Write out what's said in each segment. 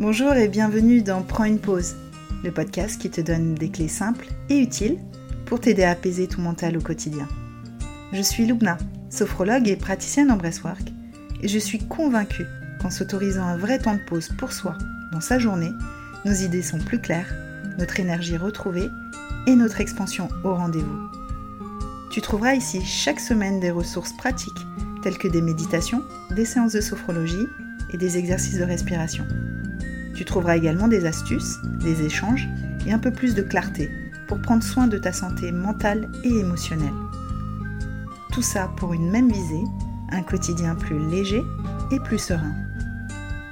Bonjour et bienvenue dans Prends une pause, le podcast qui te donne des clés simples et utiles pour t'aider à apaiser ton mental au quotidien. Je suis Lubna, sophrologue et praticienne en breathwork, et je suis convaincue qu'en s'autorisant un vrai temps de pause pour soi dans sa journée, nos idées sont plus claires, notre énergie retrouvée et notre expansion au rendez-vous. Tu trouveras ici chaque semaine des ressources pratiques telles que des méditations, des séances de sophrologie et des exercices de respiration. Tu trouveras également des astuces, des échanges et un peu plus de clarté pour prendre soin de ta santé mentale et émotionnelle. Tout ça pour une même visée, un quotidien plus léger et plus serein.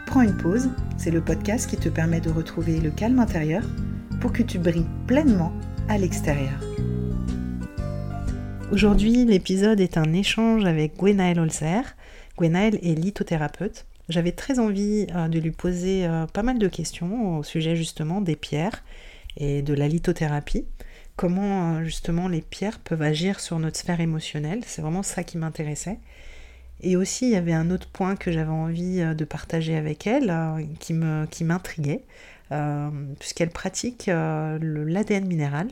Prends une pause, c'est le podcast qui te permet de retrouver le calme intérieur pour que tu brilles pleinement à l'extérieur. Aujourd'hui, l'épisode est un échange avec Gwenaël Holzer. Gwenaël est lithothérapeute j'avais très envie euh, de lui poser euh, pas mal de questions au sujet justement des pierres et de la lithothérapie. Comment euh, justement les pierres peuvent agir sur notre sphère émotionnelle. C'est vraiment ça qui m'intéressait. Et aussi, il y avait un autre point que j'avais envie de partager avec elle, qui m'intriguait, puisqu'elle pratique l'ADN minéral.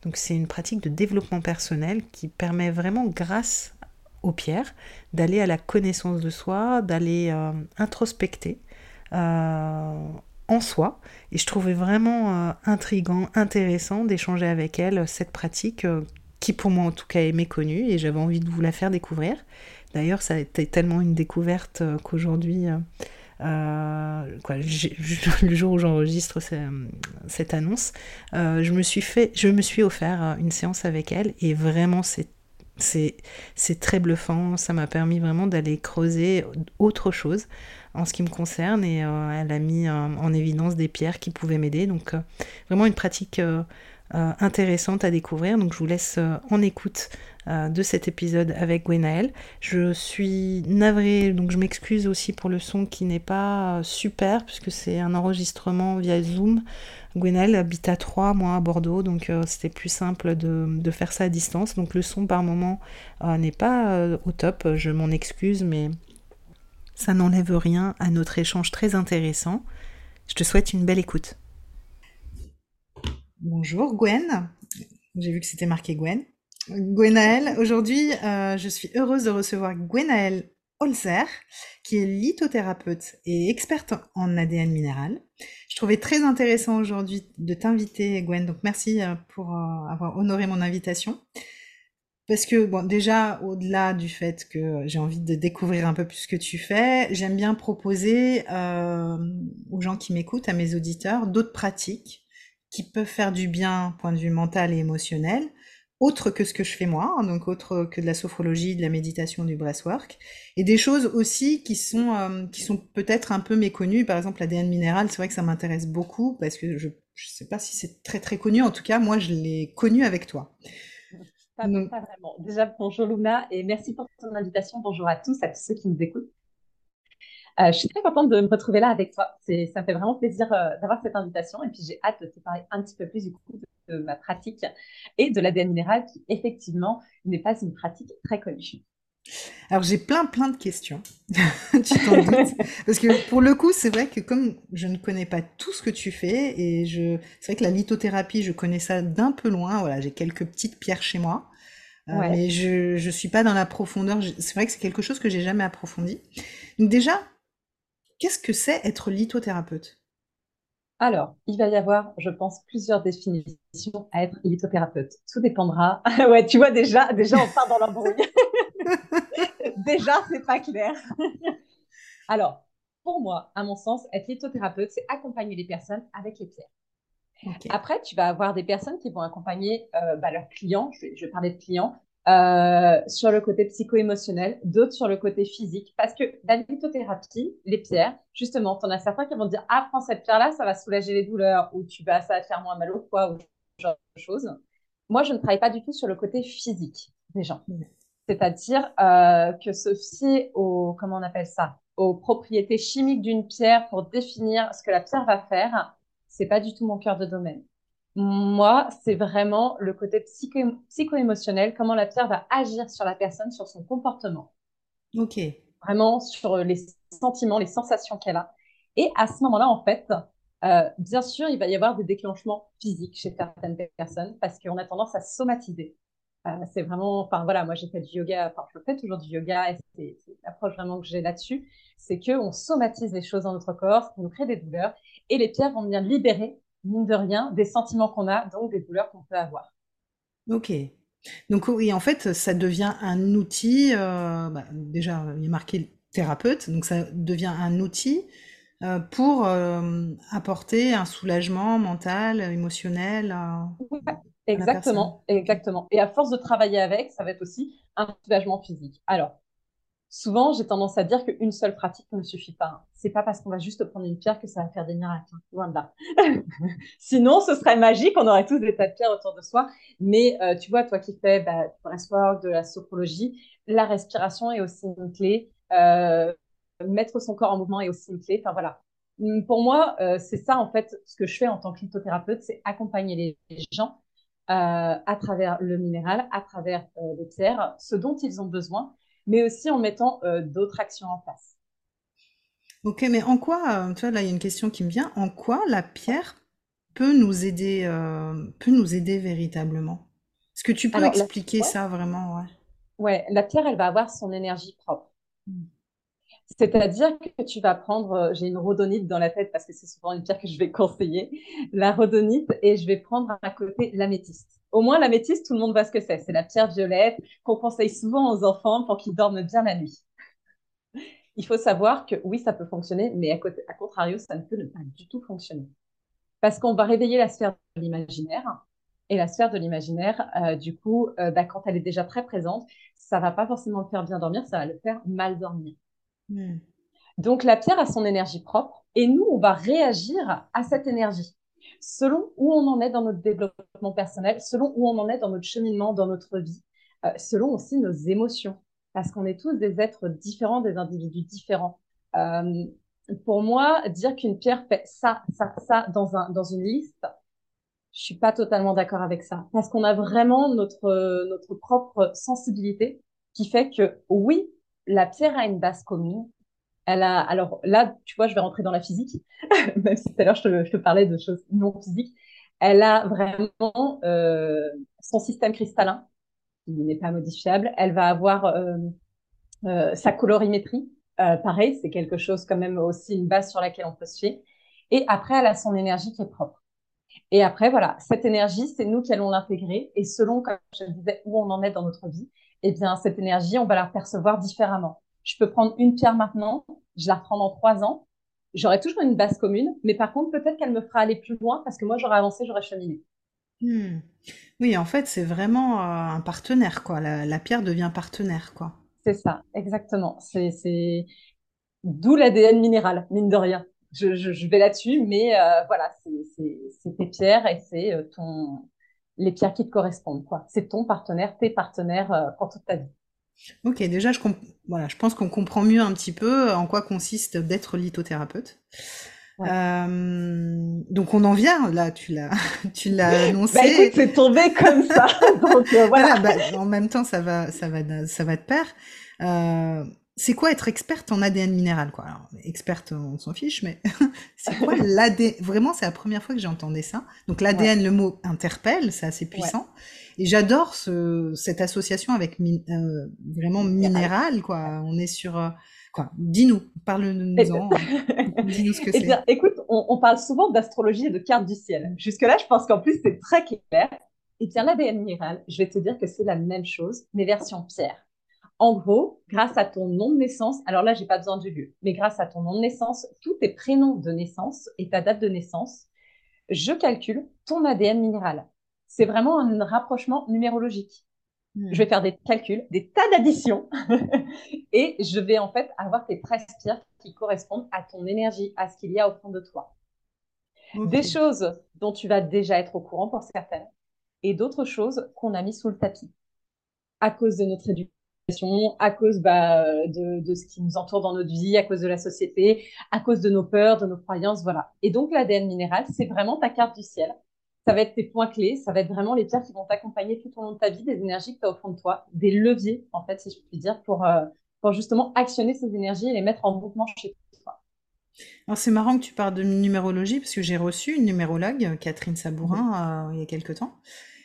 Donc c'est une pratique de développement personnel qui permet vraiment, grâce aux pierres, d'aller à la connaissance de soi, d'aller euh, introspecter euh, en soi. Et je trouvais vraiment euh, intrigant, intéressant d'échanger avec elle cette pratique qui pour moi en tout cas est méconnue et j'avais envie de vous la faire découvrir. D'ailleurs, ça a été tellement une découverte qu'aujourd'hui, le jour où j'enregistre cette annonce, je me suis fait, je me suis offert une séance avec elle et vraiment c'est c'est très bluffant, ça m'a permis vraiment d'aller creuser autre chose en ce qui me concerne et euh, elle a mis euh, en évidence des pierres qui pouvaient m'aider. Donc euh, vraiment une pratique intéressante à découvrir. Donc je vous laisse en écoute de cet épisode avec Gwenaël. Je suis navrée, donc je m'excuse aussi pour le son qui n'est pas super puisque c'est un enregistrement via Zoom. Gwenaël habite à Troyes, moi à Bordeaux, donc euh, c'était plus simple de, faire ça à distance. Donc le son par moment euh, n'est pas euh, au top, je m'en excuse, mais ça n'enlève rien à notre échange très intéressant. Je te souhaite une belle écoute. Bonjour Gwen, j'ai vu que c'était marqué Gwen. Gwenaël, aujourd'hui je suis heureuse de recevoir Gwenaël Holzer, qui est lithothérapeute et experte en ADN minéral. Je trouvais très intéressant aujourd'hui de t'inviter, Gwen. Donc merci euh, pour euh, avoir honoré mon invitation. Parce que, bon, déjà, au-delà du fait que j'ai envie de découvrir un peu plus ce que tu fais, j'aime bien proposer euh, aux gens qui m'écoutent, à mes auditeurs, d'autres pratiques qui peuvent faire du bien, point de vue mental et émotionnel, autre que ce que je fais moi, hein, donc autre que de la sophrologie, de la méditation, du breathwork, et des choses aussi qui sont euh, qui sont peut-être un peu méconnues. Par exemple, l'ADN minéral, c'est vrai que ça m'intéresse beaucoup parce que je ne sais pas si c'est très très connu. En tout cas, moi, je l'ai connu avec toi. Pas, pas, vraiment. Déjà, bonjour Luna et merci pour ton invitation. Bonjour à tous, à tous ceux qui nous écoutent. Euh, je suis très contente de me retrouver là avec toi. Ça me fait vraiment plaisir euh, d'avoir cette invitation et puis j'ai hâte de te parler un petit peu plus du coup de, ma pratique et de l'ADN minéral qui effectivement n'est pas une pratique très connue. Alors j'ai plein plein de questions, tu t'en doutes, parce que pour le coup c'est vrai que comme je ne connais pas tout ce que tu fais et je, c'est vrai que la lithothérapie je connais ça d'un peu loin, voilà j'ai quelques petites pierres chez moi, euh, mais je je suis pas dans la profondeur. C'est vrai que c'est quelque chose que j'ai jamais approfondi. Donc déjà Qu'est-ce que c'est être lithothérapeute? Alors, il va y avoir, je pense, plusieurs définitions à être lithothérapeute. Tout dépendra. ouais, tu vois déjà, déjà on part dans l'embrouille. déjà, c'est pas clair. Alors, pour moi, à mon sens, être lithothérapeute, c'est accompagner les personnes avec les pierres. Après, tu vas avoir des personnes qui vont accompagner euh, bah, leurs clients. Je je vais, parler de clients euh, sur le côté psycho-émotionnel, d'autres sur le côté physique. Parce que la lithothérapie, les pierres, justement, tu en as certains qui vont dire Ah, prends cette pierre-là, ça va soulager les douleurs, ou tu vas, ça va te faire moins mal au foie, ou ce genre de choses. Moi, je ne travaille pas du tout sur le côté physique des gens. C'est-à-dire euh, que se fier au, comment on appelle ça, aux propriétés chimiques d'une pierre pour définir ce que la pierre va faire, c'est pas du tout mon cœur de domaine. Moi, c'est vraiment le côté psycho-émotionnel, comment la pierre va agir sur la personne, sur son comportement. Ok. Vraiment sur les sentiments, les sensations qu'elle a. Et à ce moment-là, en fait, euh, bien sûr, il va y avoir des déclenchements physiques chez certaines personnes parce qu'on a tendance à somatiser. Euh, c'est vraiment, enfin voilà, moi j'ai fait du yoga, enfin je fais toujours du yoga et c'est l'approche vraiment que j'ai là-dessus, c'est qu'on somatise les choses dans notre corps, ça nous crée des douleurs et les pierres vont venir libérer, mine de rien, des sentiments qu'on a, donc des douleurs qu'on peut avoir. Ok. Donc oui, en fait, ça devient un outil, euh, bah, déjà, il est marqué thérapeute, donc ça devient un outil euh, pour euh, apporter un soulagement mental, émotionnel. exactement, exactement. Et à force de travailler avec, ça va être aussi un soulagement physique. Alors, souvent, j'ai tendance à dire qu'une seule pratique ne suffit pas. C'est pas parce qu'on va juste prendre une pierre que ça va faire des miracles. Hein. Loin de là. Sinon, ce serait magique. On aurait tous des tas de pierres autour de soi. Mais euh, tu vois, toi qui fais bah, de la sophrologie, la respiration est aussi une clé. Euh, mettre son corps en mouvement est aussi une clé. Enfin voilà. Hum, pour moi, euh, c'est ça en fait ce que je fais en tant que lithothérapeute, c'est accompagner les gens à travers le minéral, à travers les pierres, ce dont ils ont besoin, mais aussi en mettant d'autres actions en place. Ok, mais en quoi, tu vois, là il y a une question qui me vient, en quoi la pierre peut nous aider, peut nous aider véritablement? Est-ce que tu peux expliquer ça vraiment? Ouais. ouais, la pierre, elle va avoir son énergie propre. C'est-à-dire que tu vas prendre, euh, j'ai une rhodonite dans la tête parce que c'est souvent une pierre que je vais conseiller, la rhodonite, et je vais prendre à côté l'améthyste. Au moins, l'améthyste, tout le monde voit ce que c'est. C'est la pierre violette qu'on conseille souvent aux enfants pour qu'ils dorment bien la nuit. Il faut savoir que oui, ça peut fonctionner, mais à, côté, à contrario, ça ne peut pas du tout fonctionner. Parce qu'on va réveiller la sphère de l'imaginaire. Et la sphère de l'imaginaire, euh, du coup, euh, bah, quand elle est déjà très présente, ça va pas forcément le faire bien dormir, ça va le faire mal dormir. Hmm. Donc la pierre a son énergie propre et nous, on va réagir à cette énergie selon où on en est dans notre développement personnel, selon où on en est dans notre cheminement, dans notre vie, euh, selon aussi nos émotions, parce qu'on est tous des êtres différents, des individus différents. Euh, pour moi, dire qu'une pierre fait ça, ça, ça dans, un, dans une liste, je suis pas totalement d'accord avec ça, parce qu'on a vraiment notre, notre propre sensibilité qui fait que oui, la pierre a une base commune. Elle a, alors là, tu vois, je vais rentrer dans la physique, même si tout à l'heure je te, parlais de choses non physiques. Elle a vraiment euh, son système cristallin qui n'est pas modifiable. Elle va avoir euh, euh, sa colorimétrie. pareil, c'est quelque chose quand même aussi une base sur laquelle on peut se fier. Et après, elle a son énergie qui est propre. Et après, voilà, cette énergie, c'est nous qui allons l'intégrer. Et selon, comme je disais, où on en est dans notre vie, eh bien, cette énergie, on va la percevoir différemment. Je peux prendre une pierre maintenant, je la reprends dans trois ans, j'aurai toujours une base commune, mais par contre, peut-être qu'elle me fera aller plus loin parce que moi, j'aurai avancé, j'aurai cheminé. Hmm. Oui, en fait, c'est vraiment euh, un partenaire, quoi. La, pierre devient partenaire, quoi. C'est ça, exactement. C'est d'où l'ADN minéral, mine de rien. Je, vais là-dessus, mais euh, voilà, c'est tes pierres et c'est euh, ton, les pierres qui te correspondent. quoi. C'est ton partenaire, tes partenaires euh, pour toute ta vie. Ok, déjà, je, voilà, je pense qu'on comprend mieux un petit peu en quoi consiste d'être lithothérapeute. Euh, donc on en vient, là, tu l'as, tu l'as bah, annoncé. Bah, écoute, c'est tombé comme ça. donc euh, voilà. bah, en même temps, ça va, ça va, ça va de pair. C'est quoi être experte en ADN minéral quoi? Alors, experte, on s'en fiche, mais c'est quoi l'ADN Vraiment, c'est la première fois que j'ai entendu ça. Donc l'ADN, le mot interpelle, c'est assez puissant. Et j'adore ce, cette association avec euh, vraiment minéral, quoi. On est sur euh, quoi? Dis-nous, parle-nous-en. Dis-nous ce que eh c'est. écoute, on, on, parle souvent d'astrologie et de cartes du ciel. Jusque-là, je pense qu'en plus c'est très clair. Et bien l'ADN minéral, je vais te dire que c'est la même chose, mais version pierre. En gros, grâce à ton nom de naissance, alors là, j'ai pas besoin du lieu, mais grâce à ton nom de naissance, tous tes prénoms de naissance et ta date de naissance, je calcule ton ADN minéral. C'est vraiment un rapprochement numérologique. Hmm. Je vais faire des calculs, des tas d'additions, et je vais en fait avoir tes 13 pierres qui correspondent à ton énergie, à ce qu'il y a au fond de toi. Des choses dont tu vas déjà être au courant pour certaines, et d'autres choses qu'on a mis sous le tapis à cause de notre éducation à cause bah, de, de, ce qui nous entoure dans notre vie, à cause de la société, à cause de nos peurs, de nos croyances, voilà. Et donc l'ADN minéral, c'est vraiment ta carte du ciel. Ça va être tes points clés, ça va être vraiment les pierres qui vont t'accompagner tout au long de ta vie, des énergies que tu as au fond de toi, des leviers, en fait, si je puis dire, pour, euh, pour justement actionner ces énergies et les mettre en mouvement chez toi. Alors c'est marrant que tu parles de numérologie parce que j'ai reçu une numérologue, Catherine Sabourin, euh, il y a quelque temps.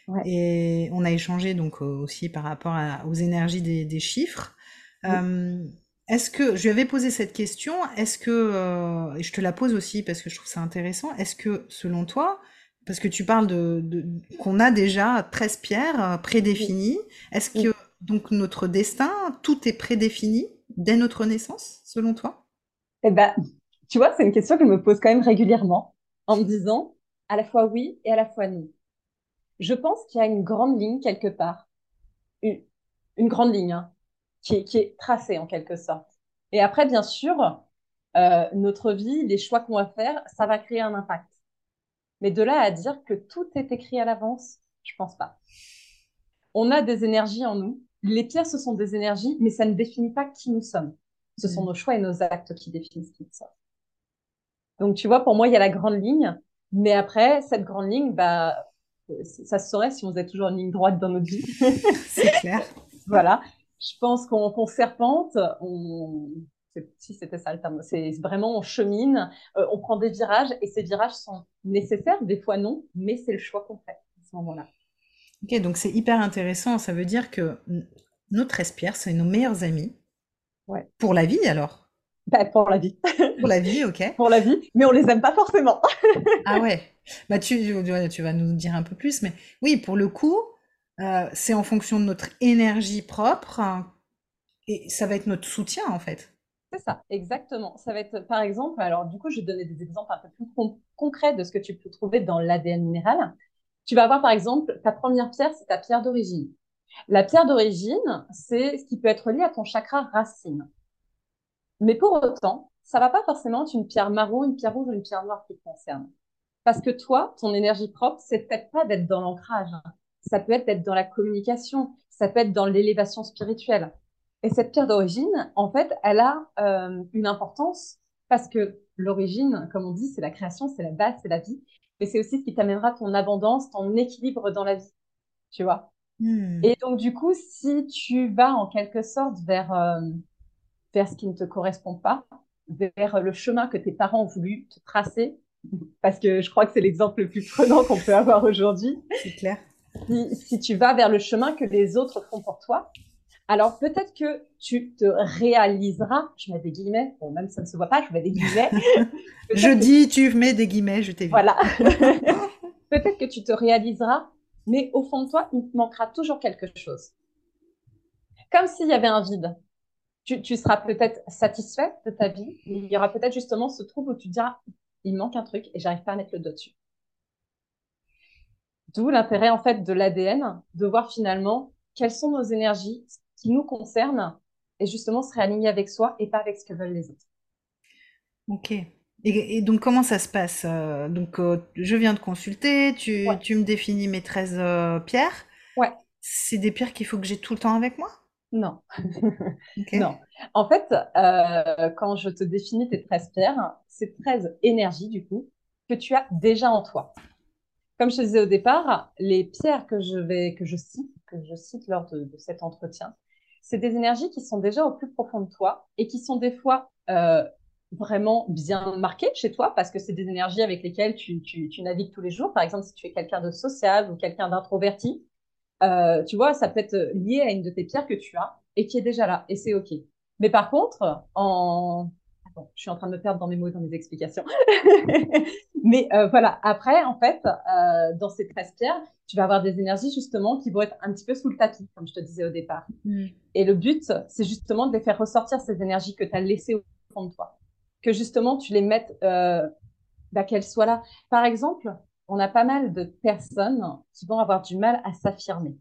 Ouais. Et on a échangé donc euh, aussi par rapport à- aux énergies des, des chiffres. Oui. Euh, est-ce que, je lui avais posé cette question, est-ce que, euh, et je te la pose aussi parce que je trouve ça intéressant, est-ce que selon toi, parce que tu parles de, de- qu'on a déjà 13 pierres Oui. prédéfinies, est-ce Oui. que donc notre destin, tout est prédéfini dès notre naissance, selon toi? Eh ben, tu vois, c'est une question que je me pose quand même régulièrement en me disant à la fois oui et à la fois non. Je pense qu'il y a une grande ligne quelque part, une, une grande ligne hein, qui est, qui est tracée en quelque sorte. Et après, bien sûr, euh, notre vie, les choix qu'on va faire, ça va créer un impact. Mais de là à dire que tout est écrit à l'avance, je pense pas. On a des énergies en nous. Les pierres, ce sont des énergies, mais ça ne définit pas qui nous sommes. Ce sont Hmm. nos choix et nos actes qui définissent qui nous sommes. Donc, tu vois, pour moi, il y a la grande ligne. Mais après, cette grande ligne, bah, ça se saurait si on faisait toujours une ligne droite dans notre vie. C'est clair. Voilà. Je pense qu'on serpente, on... si c'était ça le terme, c'est vraiment on chemine, euh, on prend des virages et ces virages sont nécessaires, des fois non, mais c'est le choix qu'on fait à ce moment-là. Ok, donc c'est hyper intéressant. Ça veut dire que n- nos 13 pierres, c'est nos meilleurs amis. Ouais. Pour la vie alors? Bah, pour la vie, Pour la vie, ok. pour la vie, mais on les aime pas forcément. Ah ouais. Bah tu, tu vas nous dire un peu plus, mais oui, pour le coup, euh, c'est en fonction de notre énergie propre hein, et ça va être notre soutien en fait. C'est ça, exactement. Ça va être, par exemple, alors du coup, je vais donner des exemples un peu plus con- concrets de ce que tu peux trouver dans l'ADN minéral. Tu vas avoir, par exemple, ta première pierre, c'est ta pierre d'origine. La pierre d'origine, c'est ce qui peut être lié à ton chakra racine. Mais pour autant, ça va pas forcément être une pierre marron, une pierre rouge ou une pierre noire qui te concerne. Parce que toi, ton énergie propre, c'est peut-être pas d'être dans l'ancrage. Ça peut être d'être dans la communication. Ça peut être dans l'élévation spirituelle. Et cette pierre d'origine, en fait, elle a euh, une importance parce que l'origine, comme on dit, c'est la création, c'est la base, c'est la vie. Mais c'est aussi ce qui t'amènera ton abondance, ton équilibre dans la vie. Tu vois? Hmm. Et donc, du coup, si tu vas en quelque sorte vers, euh, vers ce qui ne te correspond pas, vers le chemin que tes parents ont voulu te tracer, parce que je crois que c'est l'exemple le plus prenant qu'on peut avoir aujourd'hui, C'est clair. si, si tu vas vers le chemin que les autres font pour toi, alors peut-être que tu te réaliseras, je mets des guillemets, bon, même si ça ne se voit pas, je mets des guillemets, Je que dis, tu mets des guillemets, je t'ai vu. voilà. Peut-être que tu te réaliseras, mais au fond de toi, il te manquera toujours quelque chose. Comme s'il y avait un vide. Tu, tu seras peut-être satisfait de ta vie, mais il y aura peut-être justement ce trouble où tu te diras, il manque un truc et j'arrive pas à mettre le doigt dessus. D'où l'intérêt en fait de l'ADN, de voir finalement quelles sont nos énergies qui nous concernent et justement se réaligner avec soi et pas avec ce que veulent les autres. Ok. Et, et donc comment ça se passe? Euh, donc euh, je viens de consulter, tu, Ouais, tu me définis mes 13 euh, pierres. ouais, C'est des pierres qu'il faut que j'ai tout le temps avec moi? Non. Non. En fait, euh, quand je te définis tes 13 pierres, c'est 13 énergies, du coup, que tu as déjà en toi. Comme je te disais au départ, les pierres que je vais, que je cite, que je cite lors de, de cet entretien, c'est des énergies qui sont déjà au plus profond de toi et qui sont des fois euh, vraiment bien marquées chez toi parce que c'est des énergies avec lesquelles tu, tu, tu navigues tous les jours. Par exemple, si tu es quelqu'un de social ou quelqu'un d'introverti, euh, tu vois, ça peut être lié à une de tes pierres que tu as et qui est déjà là, et c'est OK. Mais par contre, en... Attends, je suis en train de me perdre dans mes mots et dans mes explications. Mais euh, voilà, après, en fait, euh, dans ces 13 pierres, tu vas avoir des énergies justement qui vont être un petit peu sous le tapis, comme je te disais au départ. Hmm. Et le but, c'est justement de les faire ressortir, ces énergies que tu as laissées au fond de toi. Que justement, tu les mettes, euh, bah, qu'elles soient là. Par exemple, on a pas mal de personnes qui vont avoir du mal à s'affirmer.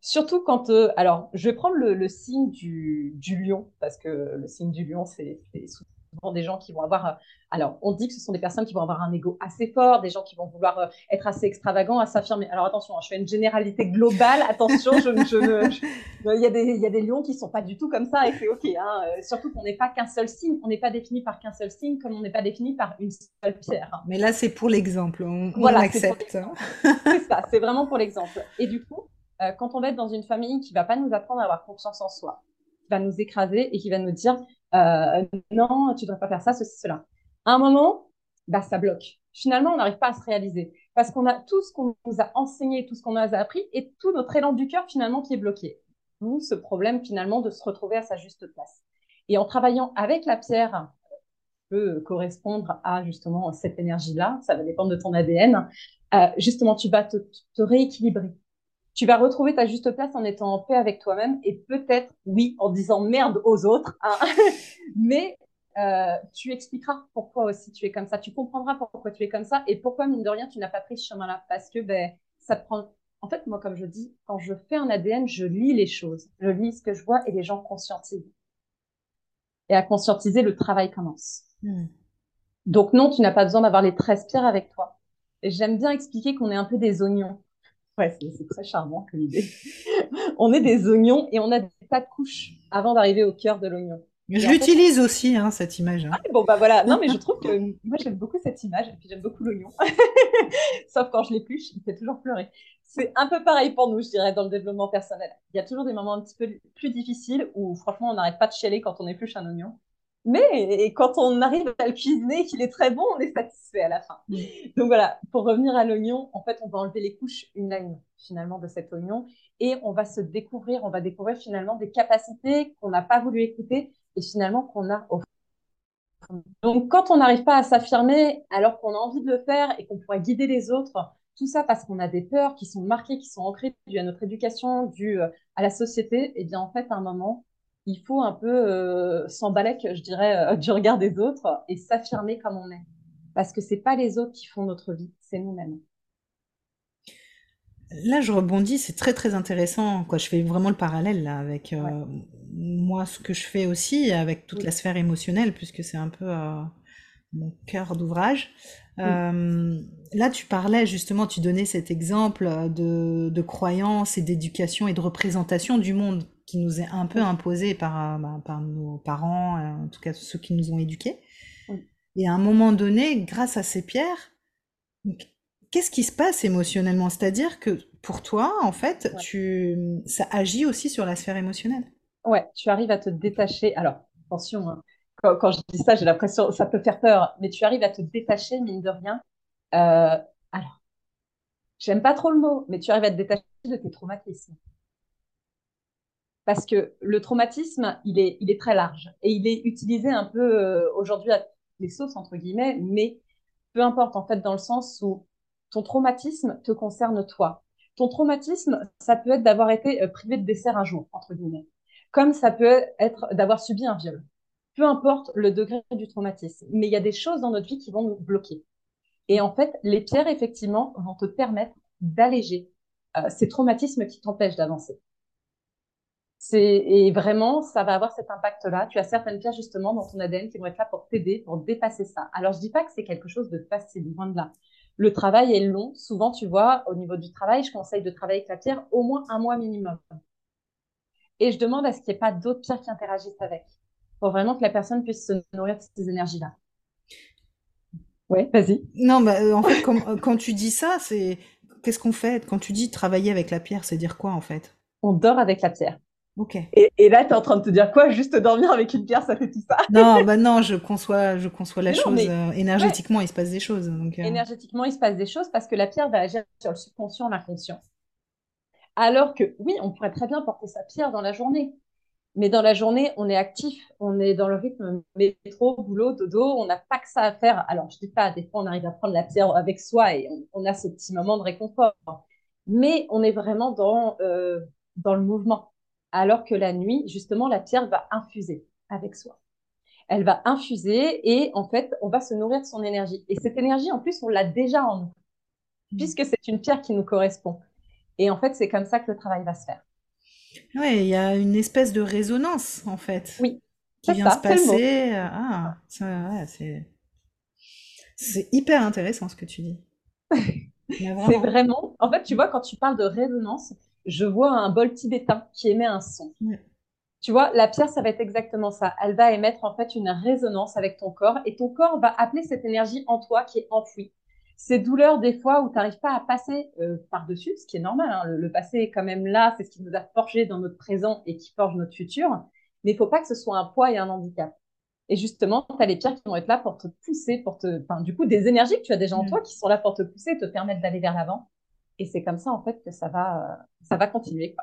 Surtout quand, euh, alors, je vais prendre le, signe du, lion, parce que le signe du lion, c'est c'est souvent des gens qui vont avoir, euh, alors, on dit que ce sont des personnes qui vont avoir un ego assez fort, des gens qui vont vouloir euh, être assez extravagants, à s'affirmer. Alors, attention, hein, je fais une généralité globale, attention, je, je, je- je- il y a des, il y a des lions qui sont pas du tout comme ça, et c'est OK, hein, euh, surtout qu'on n'est pas qu'un seul signe, on n'est pas défini par qu'un seul signe, comme on n'est pas défini par une seule pierre. hein. Mais là, c'est pour l'exemple, on, Voilà, accepte. C'est ça, c'est vraiment pour l'exemple. Et du coup, euh, quand on va être dans une famille qui va pas nous apprendre à avoir confiance en soi, qui va nous écraser et qui va nous dire Euh, non, tu ne devrais pas faire ça, ceci, cela. À un moment, bah, ça bloque. Finalement, on n'arrive pas à se réaliser parce qu'on a tout ce qu'on nous a enseigné, tout ce qu'on nous a appris et tout notre élan du cœur finalement qui est bloqué. D'où ce problème finalement de se retrouver à sa juste place. Et en travaillant avec la pierre, peut correspondre à justement cette énergie-là, ça va dépendre de ton ADN, euh, justement tu vas te rééquilibrer tu vas retrouver ta juste place en étant en paix avec toi-même et peut-être, oui, en disant merde aux autres, hein, mais euh, tu expliqueras pourquoi aussi tu es comme ça, tu comprendras pourquoi tu es comme ça et pourquoi, mine de rien, tu n'as pas pris ce chemin-là. Parce que ben, ça prend. En fait, moi, comme je dis, quand je fais un ADN, je lis les choses, je lis ce que je vois et les gens conscientisent. Et à conscientiser, le travail commence. Hmm. Donc non, tu n'as pas besoin d'avoir les 13 pierres avec toi. J'aime bien expliquer qu'on est un peu des oignons. Ouais, c'est très charmant comme idée. on est des oignons et on a des tas de couches avant d'arriver au cœur de l'oignon. Je l'utilise aussi, hein, cette image. Hein. Ah, bon, bah voilà. Non, mais je trouve que moi, j'aime beaucoup cette image et puis j'aime beaucoup l'oignon. Sauf quand je l'épluche, il fait toujours pleurer. C'est un peu pareil pour nous, je dirais, dans le développement personnel. Il y a toujours des moments un petit peu plus difficiles où, franchement, on n'arrête pas de chialer quand on épluche un oignon. Mais quand on arrive à le cuisiner, qu'il est très bon, on est satisfait à la fin. Mm. Donc voilà, pour revenir à l'oignon, en fait, on va enlever les couches une à une, finalement, de cet oignon. Et on va se découvrir, on va découvrir finalement des capacités qu'on n'a pas voulu écouter et finalement qu'on a au donc, quand on n'arrive pas à s'affirmer alors qu'on a envie de le faire et qu'on pourrait guider les autres, tout ça parce qu'on a des peurs qui sont marquées, qui sont ancrées dues à notre éducation, dues euh, à la société, et eh bien en fait, à un moment, il faut un peu euh, s'emballer, je dirais, euh, du regard des autres et s'affirmer comme on est. Parce que c'est pas les autres qui font notre vie, c'est nous-mêmes. Là, je rebondis, c'est très très intéressant. Quoi. Je fais vraiment le parallèle là, avec euh, moi, ce que je fais aussi, avec toute la sphère émotionnelle, puisque c'est un peu mon cœur d'ouvrage. là, tu parlais justement, tu donnais cet exemple de, de croyance et d'éducation et de représentation du monde qui nous est un peu imposé par, euh, bah, par nos parents, euh, en tout cas ceux qui nous ont éduqués. Et à un moment donné, grâce à ces pierres, qu'est-ce qui se passe émotionnellement? C'est-à-dire que pour toi, en fait, tu, ça agit aussi sur la sphère émotionnelle? Ouais, tu arrives à te détacher. Alors, attention, hein, quand, je dis ça, j'ai l'impression, ça peut faire peur, mais tu arrives à te détacher, mine de rien. Euh, alors, j'aime pas trop le mot, mais tu arrives à te détacher de tes traumatismes parce que le traumatisme, il est, il est très large et il est utilisé un peu euh, aujourd'hui à les sauces, entre guillemets, mais peu importe, en fait, dans le sens où ton traumatisme te concerne toi. Ton traumatisme, ça peut être d'avoir été euh, privé de dessert un jour, entre guillemets, comme ça peut être d'avoir subi un viol. Peu importe le degré du traumatisme, mais il y a des choses dans notre vie qui vont nous bloquer. Et en fait, les pierres, effectivement, vont te permettre d'alléger euh, ces traumatismes qui t'empêchent d'avancer et vraiment, ça va avoir cet impact-là. Tu as certaines pierres justement dans ton ADN qui vont être là pour t'aider, pour dépasser ça. Alors, je dis pas que c'est quelque chose de facile, loin de là. Le travail est long. Souvent, tu vois, au niveau du travail, je conseille de travailler avec la pierre au moins un mois minimum. Et je demande à ce qu'il n'y ait pas d'autres pierres qui interagissent avec, pour vraiment que la personne puisse se nourrir de ces énergies-là. Ouais, vas-y. Non, bah, euh, en fait, quand, quand tu dis ça, c'est qu'est-ce qu'on fait? Quand tu dis travailler avec la pierre, c'est dire quoi en fait? On dort avec la pierre. Ok. Et, là, tu es en train de te dire quoi? Juste dormir avec une pierre, ça fait tout ça? Non, bah non, je conçois, je conçois la chose. Euh, énergétiquement, il se passe des choses. Donc, euh. Énergétiquement, il se passe des choses parce que la pierre va agir sur le subconscient, l'inconscient. Alors que, oui, on pourrait très bien porter sa pierre dans la journée. Mais dans la journée, on est actif, on est dans le rythme métro, boulot, dodo, on n'a pas que ça à faire. Alors, je dis pas, des fois, on arrive à prendre la pierre avec soi et on, a ce petit moment de réconfort. Mais on est vraiment dans, euh, dans le mouvement alors que la nuit, justement, la pierre va infuser avec soi. Elle va infuser et en fait, on va se nourrir de son énergie. Et cette énergie, en plus, on l'a déjà en nous, mmh. puisque c'est une pierre qui nous correspond. Et en fait, c'est comme ça que le travail va se faire. Oui, il y a une espèce de résonance, en fait. Oui. Qui vient se passer. Ah, c'est... c'est hyper intéressant ce que tu dis. c'est vraiment. En fait, tu vois, quand tu parles de résonance, je vois un bol tibétain qui émet un son. Tu vois, la pierre, ça va être exactement ça. Elle va émettre en fait une résonance avec ton corps et ton corps va appeler cette énergie en toi qui est enfouie. Ces douleurs, des fois, où tu n'arrives pas à passer euh, par-dessus, ce qui est normal, hein. le, passé est quand même là, c'est ce qui nous a forgé dans notre présent et qui forge notre futur, mais il faut pas que ce soit un poids et un handicap. Et justement, tu as les pierres qui vont être là pour te pousser, pour te, enfin, du coup, des énergies que tu as déjà en mm. toi qui sont là pour te pousser, te permettre d'aller vers l'avant. Et c'est comme ça, en fait, que ça va, ça va continuer.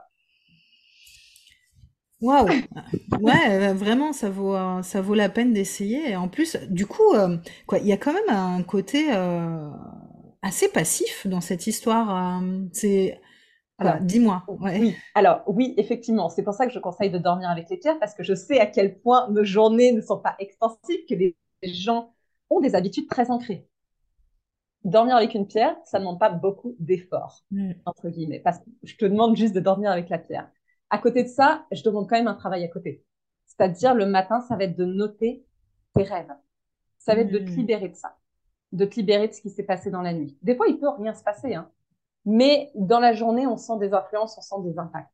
Waouh! Ouais, euh, vraiment, ça vaut, euh, ça vaut la peine d'essayer. En plus, du coup, euh, quoi, il y a quand même un côté assez passif dans cette histoire. c'est, alors, dis-moi. Oui, alors oui, effectivement, c'est pour ça que je conseille de dormir avec les pierres parce que je sais à quel point nos journées ne sont pas extensives, que les gens ont des habitudes très ancrées. Dormir avec une pierre, ça ne demande pas beaucoup d'efforts, mm. entre guillemets, parce que je te demande juste de dormir avec la pierre. À côté de ça, je demande quand même un travail à côté. C'est-à-dire, le matin, ça va être de noter tes rêves. Ça va être de te hmm. libérer de ça. De te libérer de ce qui s'est passé dans la nuit. Des fois, il peut rien se passer, hein. Mais dans la journée, on sent des influences, on sent des impacts.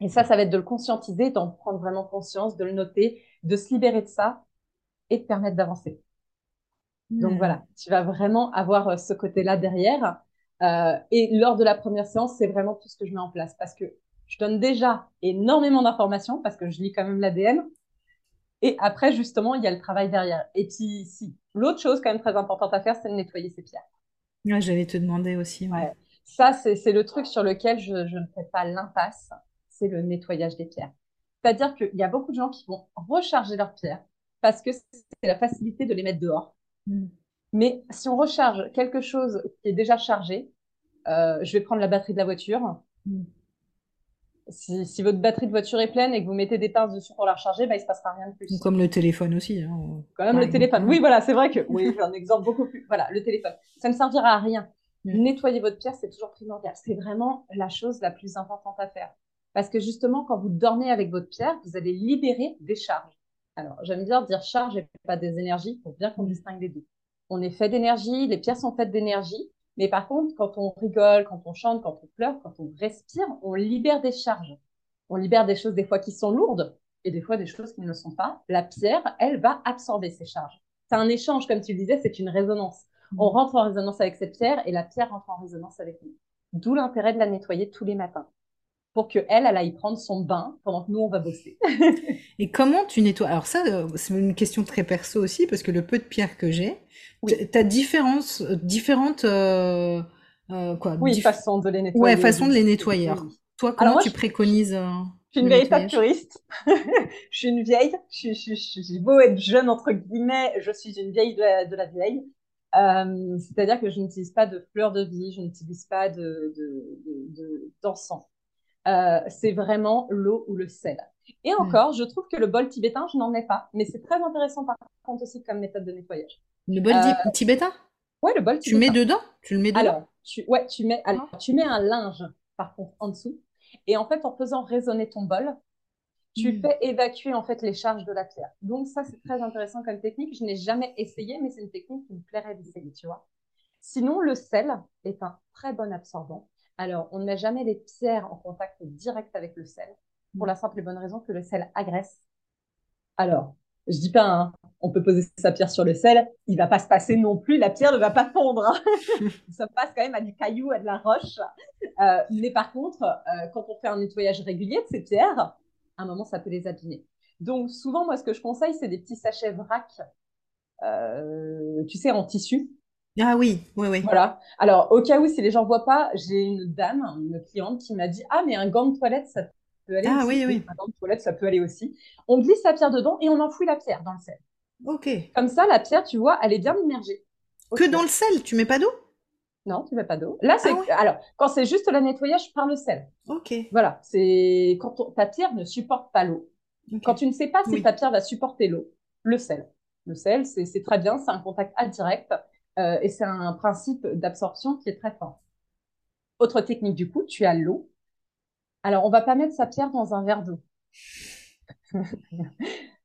Et ça, ça va être de le conscientiser, d'en prendre vraiment conscience, de le noter, de se libérer de ça et de permettre d'avancer. Donc hmm. voilà, tu vas vraiment avoir euh, ce côté-là derrière. Euh, et lors de la première séance, c'est vraiment tout ce que je mets en place parce que je donne déjà énormément d'informations parce que je lis quand même l'ADN. Et après, justement, il y a le travail derrière. Et puis, si, l'autre chose quand même très importante à faire, c'est de nettoyer ses pierres. Ouais, j'allais te demander aussi. Ouais. Ça, c'est le truc sur lequel je, ne fais pas l'impasse, c'est le nettoyage des pierres. C'est-à-dire qu'il y a beaucoup de gens qui vont recharger leurs pierres parce que c'est la facilité de les mettre dehors. Mm. Mais si on recharge quelque chose qui est déjà chargé, euh, je vais prendre la batterie de la voiture. Mm si, votre batterie de voiture est pleine et que vous mettez des pinces dessus pour la recharger, bah, il ne se passera rien de plus. Comme le téléphone aussi. Hein. Comme même le téléphone. Oui, voilà, c'est vrai que. Oui, j'ai un exemple beaucoup plus. Voilà, le téléphone. Ça ne servira à rien. Mm. Nettoyer votre pierre, c'est toujours primordial. C'est vraiment la chose la plus importante à faire. Parce que justement, quand vous dormez avec votre pierre, vous allez libérer des charges. Alors, j'aime bien dire charge et pas des énergies pour bien qu'on distingue les deux. On est fait d'énergie, les pierres sont faites d'énergie. Mais par contre, quand on rigole, quand on chante, quand on pleure, quand on respire, on libère des charges. On libère des choses des fois qui sont lourdes et des fois des choses qui ne le sont pas. La pierre, elle va absorber ces charges. C'est un échange, comme tu le disais, c'est une résonance. On rentre en résonance avec cette pierre et la pierre rentre en résonance avec nous. D'où l'intérêt de la nettoyer tous les matins pour que elle, elle aille prendre son bain pendant que nous, on va bosser. et comment tu nettoies? Alors ça, euh, c'est une question très perso aussi, parce que le peu de pierres que j'ai, tu as différentes, différentes euh, euh, quoi, oui, façons de les nettoyer. Ouais, façon de les nettoyer. Toi, comment tu préconises Je suis une véritable puriste. je suis une vieille. Je, suis beau être jeune, entre guillemets. Je suis une vieille de la, vieille. C'est-à-dire que je n'utilise pas de fleurs de vie, je n'utilise pas de, d'encens. De, euh, c'est vraiment l'eau ou le sel. Et hmm. encore, je trouve que le bol tibétain, je n'en ai pas, mais c'est très intéressant par contre aussi comme méthode de nettoyage. Le bol euh, tibétain? Ouais, le bol tibétain. Tu mets dedans? Tu le mets dedans? Alors, tu, ouais, tu mets, alors, tu mets un linge par contre en dessous, et en fait, en faisant résonner ton bol, tu hmm. fais évacuer en fait les charges de la pierre. Donc ça, c'est très intéressant comme technique. Je n'ai jamais essayé, mais c'est une technique qui me plairait d'essayer, tu vois. Sinon, le sel est un très bon absorbant. Alors, on ne met jamais les pierres en contact direct avec le sel, pour mm. la simple et bonne raison que le sel agresse. Alors, je dis pas, hein, on peut poser sa pierre sur le sel, il va pas se passer non plus, la pierre ne va pas fondre. Hein. Ça passe quand même à du caillou, à de la roche. Euh, mais par contre, euh, quand on fait un nettoyage régulier de ces pierres, à un moment, ça peut les abîmer. Donc, souvent, moi, ce que je conseille, c'est des petits sachets vrac, euh, tu sais, en tissu, ah oui, oui, oui. Voilà. Alors, au cas où, si les gens voient pas, j'ai une dame, une cliente qui m'a dit Ah, mais un gant de toilette, ça peut aller ah, aussi. oui, oui. Un gant de toilette, ça peut aller aussi. On glisse la pierre dedans et on enfouit la pierre dans le sel. Ok. Comme ça, la pierre, tu vois, elle est bien immergée. Que dans le sel Tu mets pas d'eau? Non, tu mets pas d'eau. Là, c'est. Ah alors, quand c'est juste le nettoyage par le sel. Ok. Voilà. C'est quand ta pierre ne supporte pas l'eau. Quand tu ne sais pas si ta pierre va supporter l'eau, le sel. Le sel, c'est très bien, c'est un contact indirect. Euh, et c'est un principe d'absorption qui est très fort. Autre technique du coup, tu as l'eau. Alors, on va pas mettre sa pierre dans un verre d'eau.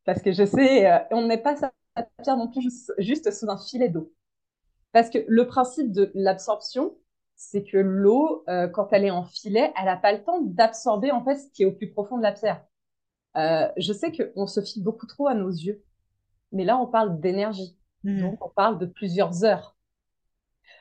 Parce que je sais, euh, on ne met pas sa pierre non plus juste, sous un filet d'eau. Parce que le principe de l'absorption, c'est que l'eau, euh, quand elle est en filet, elle n'a pas le temps d'absorber en fait ce qui est au plus profond de la pierre. je sais qu'on se fie beaucoup trop à nos yeux, mais là on parle d'énergie. Hmm. Donc, on parle de plusieurs heures.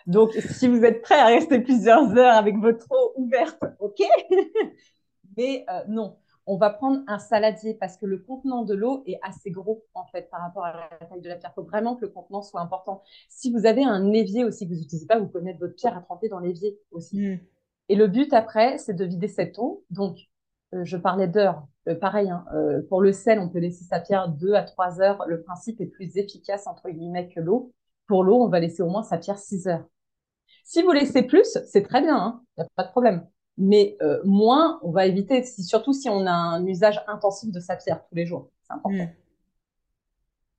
Donc, si vous êtes prêt à rester plusieurs heures avec votre eau ouverte, ok. Mais euh, non, on va prendre un saladier parce que le contenant de l'eau est assez gros en fait par rapport à la taille de la pierre. Il faut vraiment que le contenant soit important. Si vous avez un évier aussi que vous n'utilisez pas, vous pouvez mettre votre pierre à tremper dans l'évier aussi. Mm. Et le but après, c'est de vider cette eau. Donc, je parlais d'heures. Euh, pareil, hein, euh, pour le sel, on peut laisser sa pierre 2 à 3 heures. Le principe est plus efficace entre guillemets que l'eau. Pour l'eau, on va laisser au moins sa pierre 6 heures. Si vous laissez plus, c'est très bien, il hein, n'y a pas de problème mais euh, moins, on va éviter, surtout si on a un usage intensif de sa pierre tous les jours. C'est important. Mm.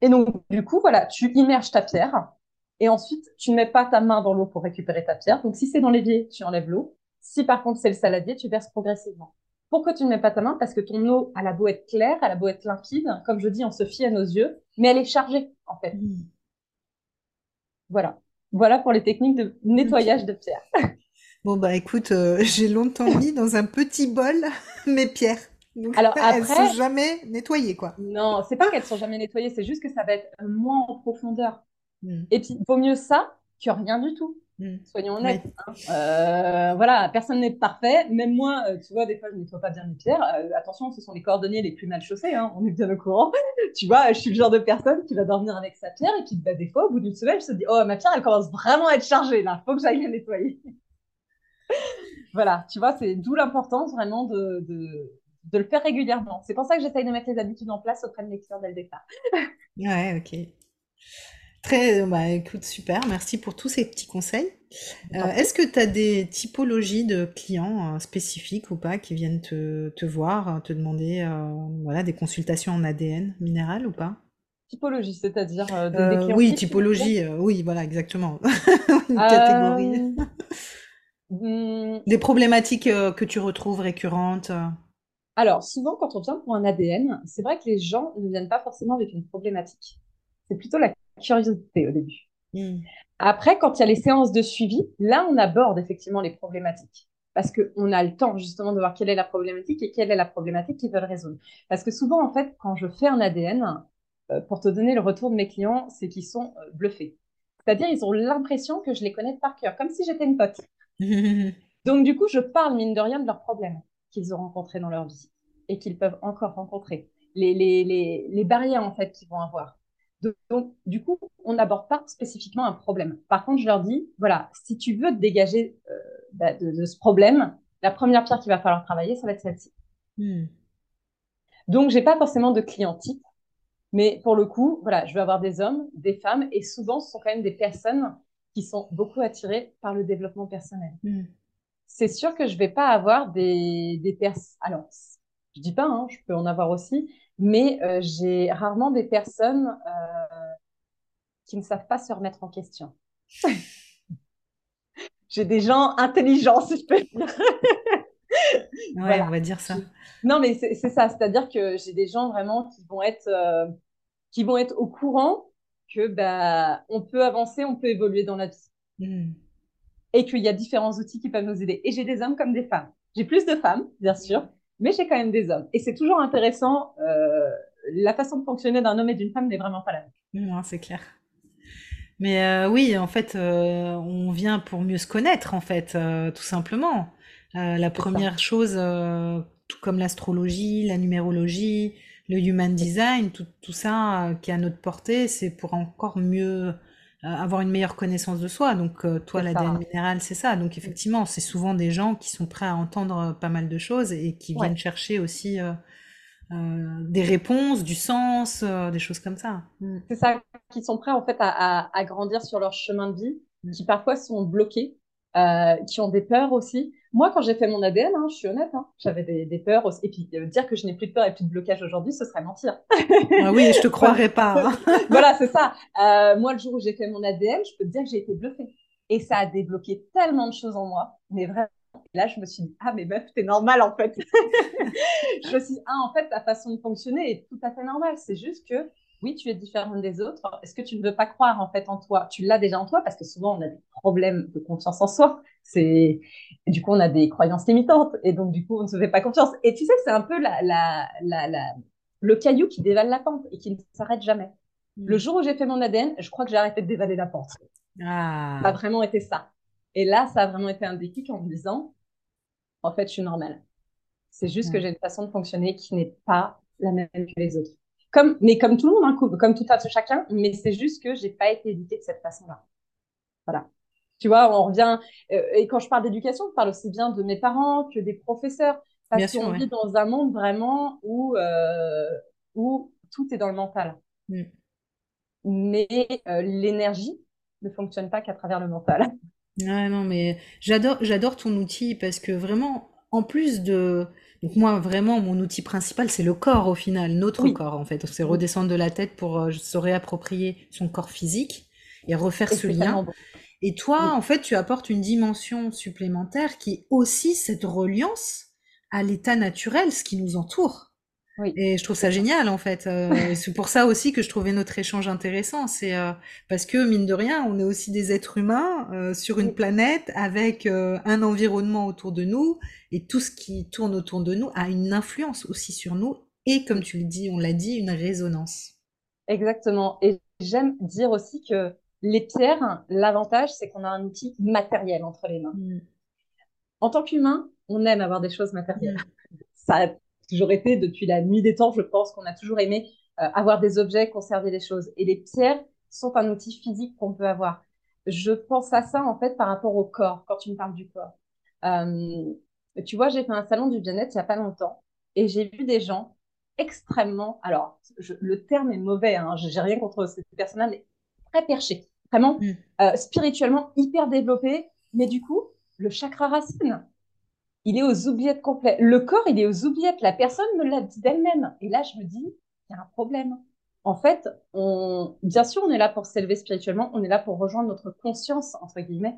Et donc, du coup, voilà, tu immerges ta pierre et ensuite, tu ne mets pas ta main dans l'eau pour récupérer ta pierre. Donc, si c'est dans l'évier, tu enlèves l'eau. Si par contre, c'est le saladier, tu verses progressivement. Pourquoi tu ne mets pas ta main? Parce que ton eau, elle a beau être claire, elle a beau être limpide. Comme je dis, on se fie à nos yeux, mais elle est chargée, en fait. Mm. Voilà. Voilà pour les techniques de nettoyage de pierre. Bon, bah écoute, euh, j'ai longtemps mis dans un petit bol mes pierres. Donc, Alors elles sont jamais nettoyées, quoi. Non, c'est pas qu'elles sont jamais nettoyées, c'est juste que ça va être moins en profondeur. Hmm. Et puis, vaut mieux ça que rien du tout. Hmm. Soyons honnêtes. Hein. Euh, voilà, personne n'est parfait. Même moi, euh, tu vois, des fois, je ne nettoie pas bien mes pierres. attention, ce sont les coordonnées les plus mal chaussées. Hein, on est bien au courant. tu vois, je suis le genre de personne qui va dormir avec sa pierre et qui, bah, des fois, au bout d'une semaine, je se dis, oh, ma pierre, elle commence vraiment à être chargée là. Faut que j'aille la nettoyer voilà, tu vois, c'est d'où l'importance vraiment de, de, le faire régulièrement. C'est pour ça que j'essaye de mettre les habitudes en place auprès de mes clients dès le départ. ouais, ok. Très, bah, écoute, super, merci pour tous ces petits conseils. Euh, est-ce que tu as des typologies de clients euh, spécifiques ou pas qui viennent te, te voir, te demander euh, voilà, des consultations en ADN minéral ou pas? Typologie, c'est-à-dire des, clients Oui, typologie, oui, voilà, exactement. Une catégorie. Des problématiques euh, que tu retrouves récurrentes euh? Alors, souvent, quand on vient pour un ADN, c'est vrai que les gens ne viennent pas forcément avec une problématique. C'est plutôt la curiosité au début. Mmh. Après, quand il y a les séances de suivi, là, on aborde effectivement les problématiques. Parce qu'on a le temps justement de voir quelle est la problématique et quelle est la problématique qu'ils veulent résoudre. Parce que souvent, en fait, quand je fais un ADN, euh, pour te donner le retour de mes clients, c'est qu'ils sont bluffés. C'est-à-dire, ils ont l'impression que je les connais par cœur, comme si j'étais une pote. Donc, du coup, je parle, mine de rien, de leurs problèmes qu'ils ont rencontrés dans leur vie et qu'ils peuvent encore rencontrer. Les, les, les, les barrières, en fait, qu'ils vont avoir. Donc, du coup, on n'aborde pas spécifiquement un problème. Par contre, je leur dis, voilà, si tu veux te dégager euh, bah, de, ce problème, la première pierre qu'il va falloir travailler, ça va être celle-ci. Hmm. Donc, j'ai pas forcément de client type, mais pour le coup, voilà, je vais avoir des hommes, des femmes, et souvent, ce sont quand même des personnes qui sont beaucoup attirés par le développement personnel. Hmm. C'est sûr que je vais pas avoir des, des personnes. Alors, je dis pas, hein, je peux en avoir aussi, mais euh, j'ai rarement des personnes euh, qui ne savent pas se remettre en question. j'ai des gens intelligents, si je peux dire. ouais, on va dire ça. Non, mais c'est ça, c'est-à-dire que j'ai des gens vraiment qui vont être, euh, qui vont être au courant que bah, on peut avancer, on peut évoluer dans la vie. Hmm. Et qu'il y a différents outils qui peuvent nous aider. Et j'ai des hommes comme des femmes. J'ai plus de femmes, bien sûr, mais j'ai quand même des hommes. Et c'est toujours intéressant. Euh, la façon de fonctionner d'un homme et d'une femme n'est vraiment pas la même. Non, c'est clair. Mais euh, oui, en fait, euh, on vient pour mieux se connaître, en fait, tout simplement. la première chose, tout comme l'astrologie, la numérologie, le human design, tout, tout ça qui est à notre portée, c'est pour encore mieux avoir une meilleure connaissance de soi. Donc euh, toi, l'ADN minéral, c'est ça. Donc effectivement, c'est souvent des gens qui sont prêts à entendre pas mal de choses et qui viennent chercher aussi des réponses, du sens, des choses comme ça. Mm. C'est ça, qui sont prêts en fait à, à, grandir sur leur chemin de vie, mm. qui parfois sont bloqués, qui ont des peurs aussi. Moi, quand j'ai fait mon ADN, hein, je suis honnête, hein, j'avais des, peurs aussi. Et puis, euh, dire que je n'ai plus de peur et plus de blocage aujourd'hui, ce serait mentir. ah oui, je te croirais pas. Hein. voilà, c'est ça. Euh, moi, le jour où j'ai fait mon ADN, je peux te dire que j'ai été bluffée. Et ça a débloqué tellement de choses en moi. Mais vraiment, là, je me suis dit, ah, mais meuf, t'es normal en fait. je me suis dit, ah, en fait, ta façon de fonctionner est tout à fait normale. C'est juste que oui, tu es différente des autres. Est-ce que tu ne veux pas croire en fait en toi? Tu l'as déjà en toi parce que souvent on a des problèmes de confiance en soi. C'est du coup on a des croyances limitantes et donc du coup on ne se fait pas confiance. Et tu sais, c'est un peu la, la, la, le caillou qui dévale la pente et qui ne s'arrête jamais. Le hmm. jour où j'ai fait mon ADN, je crois que j'ai arrêté de dévaler la pente. Ah. Ça a vraiment été ça. Et là, ça a vraiment été un déclic en me disant, en fait, je suis normale. C'est juste que j'ai une façon de fonctionner qui n'est pas la même que les autres. Comme, mais comme tout le monde, hein, comme tout un chacun, mais c'est juste que j'ai pas été éduquée de cette façon-là. Voilà. Tu vois, on revient. Euh, et quand je parle d'éducation, je parle aussi bien de mes parents que des professeurs. Parce qu'on vit dans un monde vraiment où, euh, où tout est dans le mental. Mm. Mais euh, l'énergie ne fonctionne pas qu'à travers le mental. Ouais, non, mais j'adore, j'adore ton outil parce que vraiment, en plus de. Donc, moi, vraiment, mon outil principal, c'est le corps au final, notre corps en fait. C'est redescendre de la tête pour se réapproprier son corps physique et refaire ce lien. Et toi, en fait, tu apportes une dimension supplémentaire qui est aussi cette reliance à l'état naturel, ce qui nous entoure. Oui. Et je trouve ça génial en fait. Euh, c'est pour ça aussi que je trouvais notre échange intéressant. C'est euh, parce que mine de rien, on est aussi des êtres humains euh, sur une planète avec un environnement autour de nous et tout ce qui tourne autour de nous a une influence aussi sur nous et comme tu le dis, on l'a dit, une résonance. Exactement. Et j'aime dire aussi que les pierres, l'avantage, c'est qu'on a un outil matériel entre les mains. Mm. En tant qu'humain, on aime avoir des choses matérielles. Mm. Ça toujours été depuis la nuit des temps, je pense qu'on a toujours aimé euh, avoir des objets, conserver des choses. Et les pierres sont un outil physique qu'on peut avoir. Je pense à ça, en fait, par rapport au corps, quand tu me parles du corps. Euh, tu vois, j'ai fait un salon du bien-être il n'y a pas longtemps et j'ai vu des gens extrêmement, alors le terme est mauvais, hein, j'ai rien contre ces personnes-là, mais très perchés vraiment mm. euh, spirituellement hyper développé. Mais du coup, le chakra racine, il est aux oubliettes complètes. Le corps, il est aux oubliettes. La personne me l'a dit d'elle-même. Et là, je me dis, il y a un problème. En fait, on... bien sûr, on est là pour s'élever spirituellement, on est là pour rejoindre notre conscience, entre guillemets.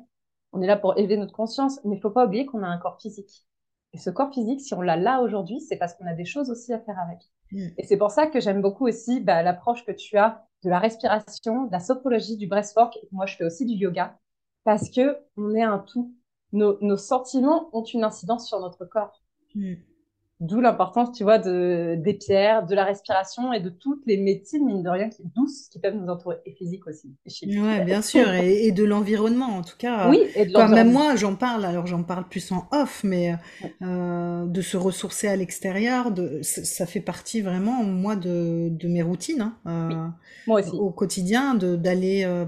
On est là pour élever notre conscience, mais il faut pas oublier qu'on a un corps physique. Et ce corps physique, si on l'a là aujourd'hui, c'est parce qu'on a des choses aussi à faire avec. Mm. Et c'est pour ça que j'aime beaucoup aussi bah, l'approche que tu as de la respiration, de la sophrologie, du breathwork. Moi, je fais aussi du yoga parce que on est un tout. Nos, sentiments ont une incidence sur notre corps. Mm. D'où l'importance, tu vois, de, des pierres, de la respiration et de toutes les médecines, mine de rien, qui, douces qui peuvent nous entourer, et physiques aussi. Oui, bien sûr, et, de l'environnement, en tout cas. Oui, et de Même moi, j'en parle, alors j'en parle plus en off, mais euh, de se ressourcer à l'extérieur, ça fait partie vraiment, moi, de, de mes routines. Hein, euh, moi aussi. Au quotidien, d'aller euh,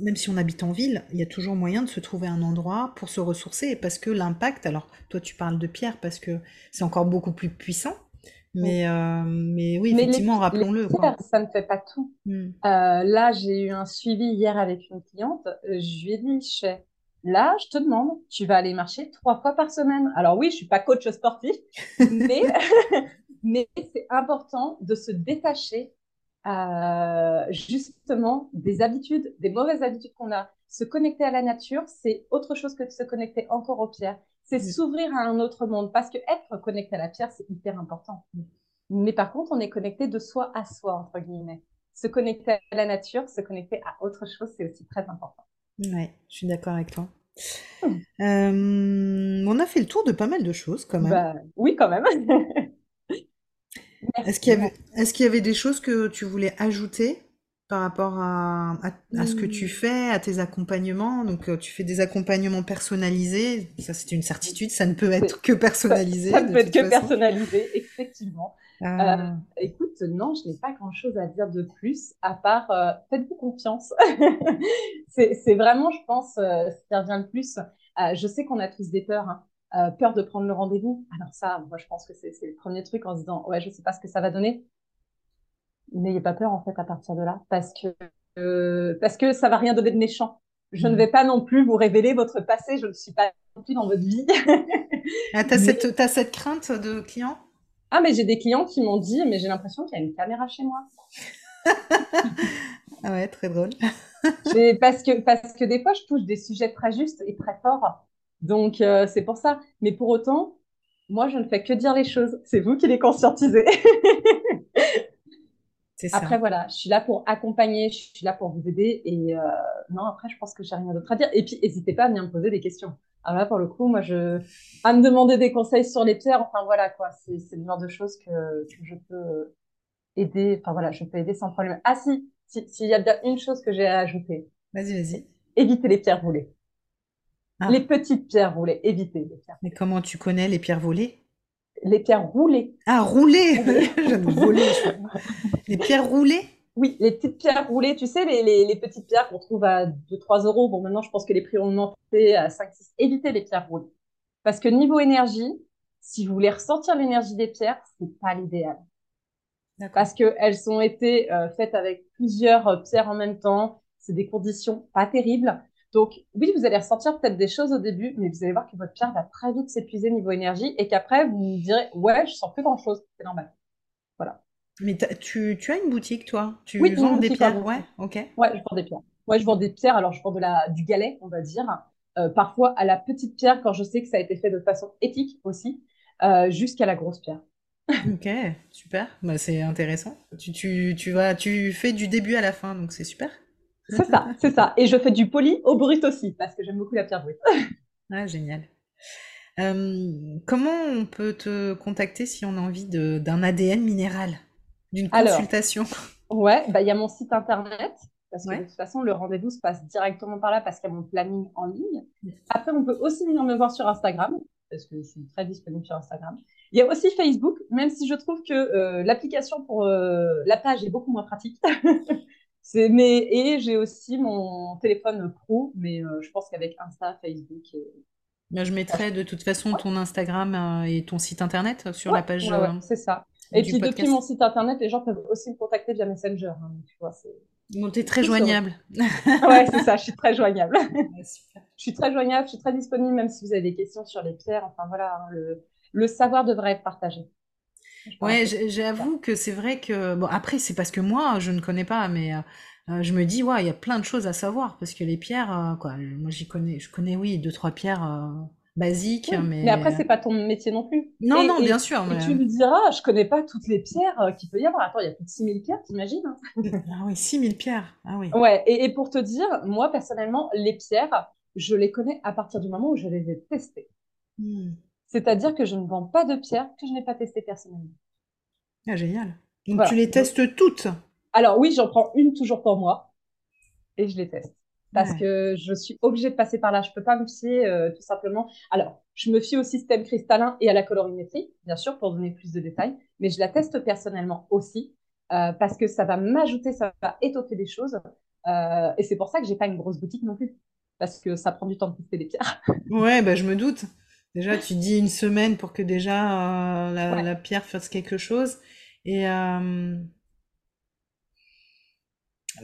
même si on habite en ville, il y a toujours moyen de se trouver un endroit pour se ressourcer parce que l'impact, alors toi tu parles de pierre parce que c'est encore beaucoup plus puissant, mais, euh, mais oui, effectivement, rappelons-le. Ça ne fait pas tout. Hmm. Euh, là, j'ai eu un suivi hier avec une cliente. Je lui ai dit, je là, je te demande, tu vas aller marcher trois fois par semaine. Alors oui, je suis pas coach sportif, mais, mais c'est important de se détacher euh, justement des habitudes, des mauvaises habitudes qu'on a. Se connecter à la nature, c'est autre chose que de se connecter encore aux pierres. C'est s'ouvrir à un autre monde parce que être connecté à la pierre, c'est hyper important. Mais par contre, on est connecté de soi à soi, entre guillemets. Se connecter à la nature, se connecter à autre chose, c'est aussi très important. Ouais, je suis d'accord avec toi. Hmm. Euh, on a fait le tour de pas mal de choses quand même. Bah, oui, quand même. Est-ce qu'il y avait, est-ce qu'il y avait des choses que tu voulais ajouter par rapport à, à, ce que tu hmm. fais, à tes accompagnements? Donc, euh, tu fais des accompagnements personnalisés. Ça, c'est une certitude. Ça ne peut être que personnalisé. Ça, ne peut être que personnalisé, effectivement. Ah. Euh, écoute, non, je n'ai pas grand-chose à dire de plus, à part euh, faites-vous confiance. c'est, c'est vraiment, je pense, ce qui revient le plus. je sais qu'on a tous des peurs. Hein. Euh, peur de prendre le rendez-vous. Alors ça, moi, je pense que c'est le premier truc en se disant, ouais, je sais pas ce que ça va donner. N'ayez pas peur, en fait, à partir de là, parce que, euh, parce que ça va rien donner de méchant. Je ne mm. vais pas non plus vous révéler votre passé, je ne suis pas non plus dans votre vie. ah, t'as cette, as cette crainte de clients? Ah, mais j'ai des clients qui m'ont dit, mais j'ai l'impression qu'il y a une caméra chez moi. ah ouais, très drôle. parce que, parce que des fois, je touche des sujets très justes et très forts. Donc, euh, c'est pour ça. Mais pour autant, moi, je ne fais que dire les choses. C'est vous qui les conscientisez. Après, voilà, je suis là pour accompagner, je suis là pour vous aider. Et euh, non, après, je pense que j'ai rien d'autre à dire. Et puis, n'hésitez pas à venir me poser des questions. Alors là, pour le coup, moi, je, à me demander des conseils sur les pierres, enfin voilà, quoi. C'est le genre de choses que, je peux aider. Enfin voilà, je peux aider sans problème. Ah si, s'il y a bien une chose que j'ai à ajouter. Vas-y, vas-y. Évitez les pierres roulées. Ah. Les petites pierres volées, évitez les pierres. Mais comment tu connais les pierres volées les pierres roulées. Ah, roulées voler. Les pierres roulées? Oui, les petites pierres roulées, tu sais, les, petites pierres qu'on trouve à 2-3 euros. Bon, maintenant, je pense que les prix ont augmenté à 5-6. Évitez les pierres roulées. Parce que niveau énergie, si vous voulez ressentir l'énergie des pierres, c'est pas l'idéal. Parce qu'elles ont été euh, faites avec plusieurs euh, pierres en même temps. C'est des conditions pas terribles. Donc, oui, vous allez ressentir peut-être des choses au début, mais vous allez voir que votre pierre va très vite s'épuiser niveau énergie et qu'après, vous vous direz, ouais, je sens plus grand-chose. C'est normal. Voilà. Mais tu, tu, as une boutique, toi? Tu oui, vends des pierres Ouais, ok. Ouais, je vends des pierres. Ouais, je vends des pierres. Alors, je vends de la, du galet, on va dire. Euh, parfois à la petite pierre, quand je sais que ça a été fait de façon éthique aussi, euh, jusqu'à la grosse pierre. ok, super. Bah, c'est intéressant. Tu, tu, tu, vas, tu fais du début à la fin, donc c'est super. C'est ça, c'est ça. Et je fais du poli au brut aussi, parce que j'aime beaucoup la pierre brute. ah, génial. Euh, comment on peut te contacter si on a envie d'un ADN minéral, d'une consultation? Ouais, bah, il y a mon site internet, parce que de toute façon, le rendez-vous se passe directement par là, parce qu'il y a mon planning en ligne. Après, on peut aussi venir me voir sur Instagram, parce que je suis très disponible sur Instagram. Il y a aussi Facebook, même si je trouve que euh, l'application pour euh, la page est beaucoup moins pratique. mais et j'ai aussi mon téléphone pro, mais euh, je pense qu'avec Insta, Facebook. Et... je mettrai de toute façon ton Instagram euh, et ton site internet sur la page. Ouais, c'est ça. Et puis depuis mon site internet, les gens peuvent aussi me contacter via Messenger. Hein, tu vois, es très joignable. ouais, c'est ça, je suis très joignable. je suis très joignable, je suis très disponible, même si vous avez des questions sur les pierres. Enfin voilà, hein, le, le savoir devrait être partagé. Ouais, j'avoue que c'est vrai que bon après c'est parce que moi je ne connais pas, mais euh, euh, je me dis ouais il y a plein de choses à savoir parce que les pierres euh, quoi, moi j'y connais, je connais oui deux trois pierres basiques, mais mais après c'est pas ton métier non plus. Non non bien sûr. Et tu me diras je connais pas toutes les pierres qu'il peut y avoir. Attends il y a plus de 6000 pierres t'imagines hein Ah oui 6000 pierres ah oui. Ouais et, et, pour te dire moi personnellement les pierres je les connais à partir du moment où je les ai testées. Mmh. C'est-à-dire que je ne vends pas de pierres que je n'ai pas testées personnellement. Ah, génial. Donc tu les testes toutes Alors oui, j'en prends une toujours pour moi et je les teste. Parce que je suis obligée de passer par là. Je ne peux pas me fier euh, tout simplement. Alors, je me fie au système cristallin et à la colorimétrie, bien sûr, pour donner plus de détails. Mais je la teste personnellement aussi euh, parce que ça va m'ajouter, ça va étoffer des choses. Euh, et c'est pour ça que j'ai pas une grosse boutique non plus. Parce que ça prend du temps de tester les pierres. Ouais, bah, je me doute. Déjà, tu dis une semaine pour que déjà la, pierre fasse quelque chose. Et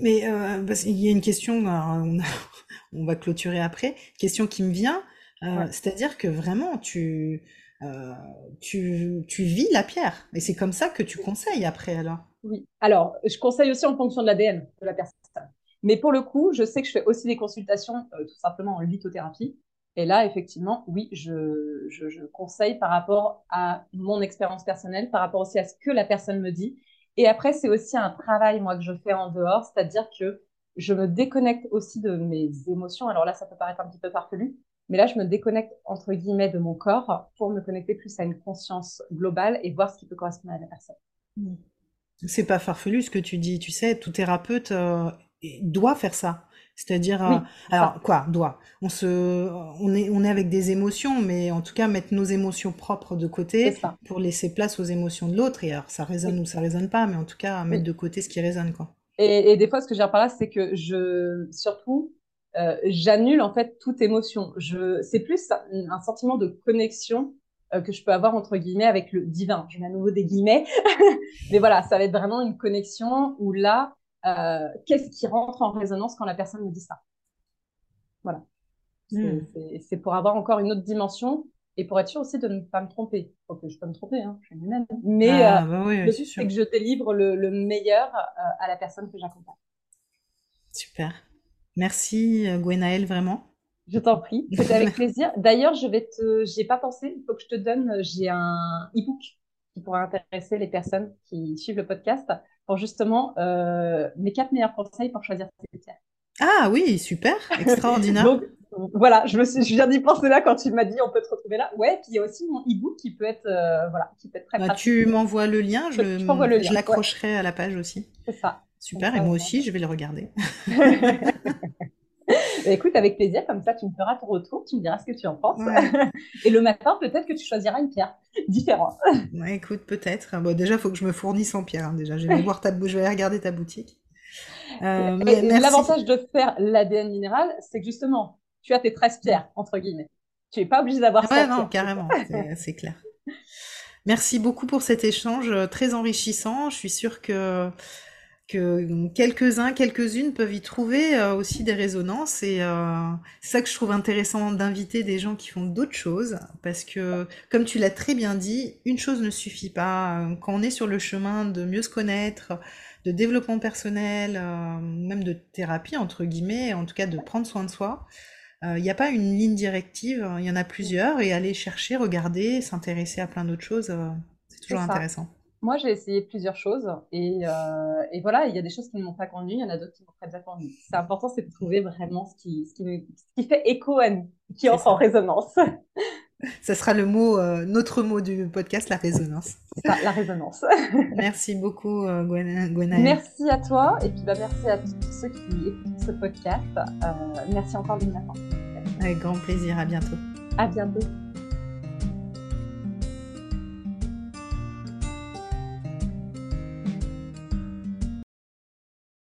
mais euh, il y a une question, on, va clôturer après. Question qui me vient, euh, c'est-à-dire que vraiment tu, euh, tu tu vis la pierre et c'est comme ça que tu conseilles après alors. Oui. Alors, je conseille aussi en fonction de l'ADN de la personne. Mais pour le coup, je sais que je fais aussi des consultations tout simplement en lithothérapie. Et là, effectivement, oui, je, je, conseille par rapport à mon expérience personnelle, par rapport aussi à ce que la personne me dit. Et après, c'est aussi un travail, moi, que je fais en dehors, c'est-à-dire que je me déconnecte aussi de mes émotions. Alors là, ça peut paraître un petit peu farfelu, mais là, je me déconnecte, entre guillemets, de mon corps pour me connecter plus à une conscience globale et voir ce qui peut correspondre à la personne. C'est pas farfelu ce que tu dis, tu sais, tout thérapeute euh, doit faire ça. C'est-à-dire, euh, alors quoi, doit. On se, on est, on est avec des émotions, mais en tout cas mettre nos émotions propres de côté pour laisser place aux émotions de l'autre. Et alors, ça résonne ou ça résonne pas, mais en tout cas mettre de côté ce qui résonne, quoi. Et, des fois, ce que j'ai par là, c'est que je, surtout, euh, j'annule en fait toute émotion. Je, c'est plus un, sentiment de connexion euh, que je peux avoir entre guillemets avec le divin. Je mets à nouveau des guillemets, mais voilà, ça va être vraiment une connexion où là, euh, qu'est-ce qui rentre en résonance quand la personne me dit ça. Voilà. Hmm. C'est pour avoir encore une autre dimension et pour être sûr aussi de ne pas me tromper. Faut que je peux me tromper, hein, je suis humaine. Mais ah, euh, bah c'est que je délivre le, meilleur euh, à la personne que j'accompagne. Super. Merci Gwenaëlle, vraiment. Je t'en prie, c'était avec plaisir. D'ailleurs, je vais te, j'ai pas pensé, il faut que je te donne, j'ai un e-book qui pourra intéresser les personnes qui suivent le podcast pour justement euh, mes quatre meilleurs conseils pour choisir ses pierres. Ah oui, super, extraordinaire. Donc, voilà, je, me suis, je viens d'y penser là quand tu m'as dit on peut te retrouver là. Ouais, puis il y a aussi mon e-book qui peut être, euh, voilà, qui peut être très bah, Tu m'envoies le lien, je, je, l'accrocherai à la page aussi. C'est ça. Super, et moi aussi, je vais le regarder. Bah, écoute, avec plaisir, comme ça tu me feras ton retour, tu me diras ce que tu en penses. Et le matin, peut-être que tu choisiras une pierre différente. Ouais, écoute, peut-être. Bon, déjà, il faut que je me fournisse en pierre. Hein, déjà, je vais, voir ta... je vais regarder ta boutique. Euh, l'avantage de faire l'ADN minéral, c'est que justement, tu as tes 13 pierres, entre guillemets. Tu n'es pas obligé d'avoir ça. Ouais, non, carrément, c'est clair. Merci beaucoup pour cet échange euh, très enrichissant. Je suis sûre que que quelques-uns, quelques-unes peuvent y trouver euh, aussi des résonances et euh, c'est ça que je trouve intéressant d'inviter des gens qui font d'autres choses parce que comme tu l'as très bien dit, une chose ne suffit pas quand on est sur le chemin de mieux se connaître, de développement personnel, euh, même de thérapie entre guillemets, en tout cas de prendre soin de soi. Il n'y a pas une ligne directive, il y en a plusieurs et aller chercher, regarder, s'intéresser à plein d'autres choses, c'est toujours intéressant. Moi, j'ai essayé plusieurs choses et, euh, et voilà, il y a des choses qui ne m'ont pas conduit, il y en a d'autres qui m'ont très bien conduit. C'est important, c'est de trouver vraiment ce qui, ce qui, ce qui fait écho à nous, qui entre en résonance. Ça sera le mot, euh, notre mot du podcast, la résonance. Ça, la résonance. merci beaucoup, euh, Merci à toi et puis bah, merci à tous ceux qui écoutent ce podcast. Euh, merci encore, Lina. Avec grand plaisir, à bientôt. À bientôt.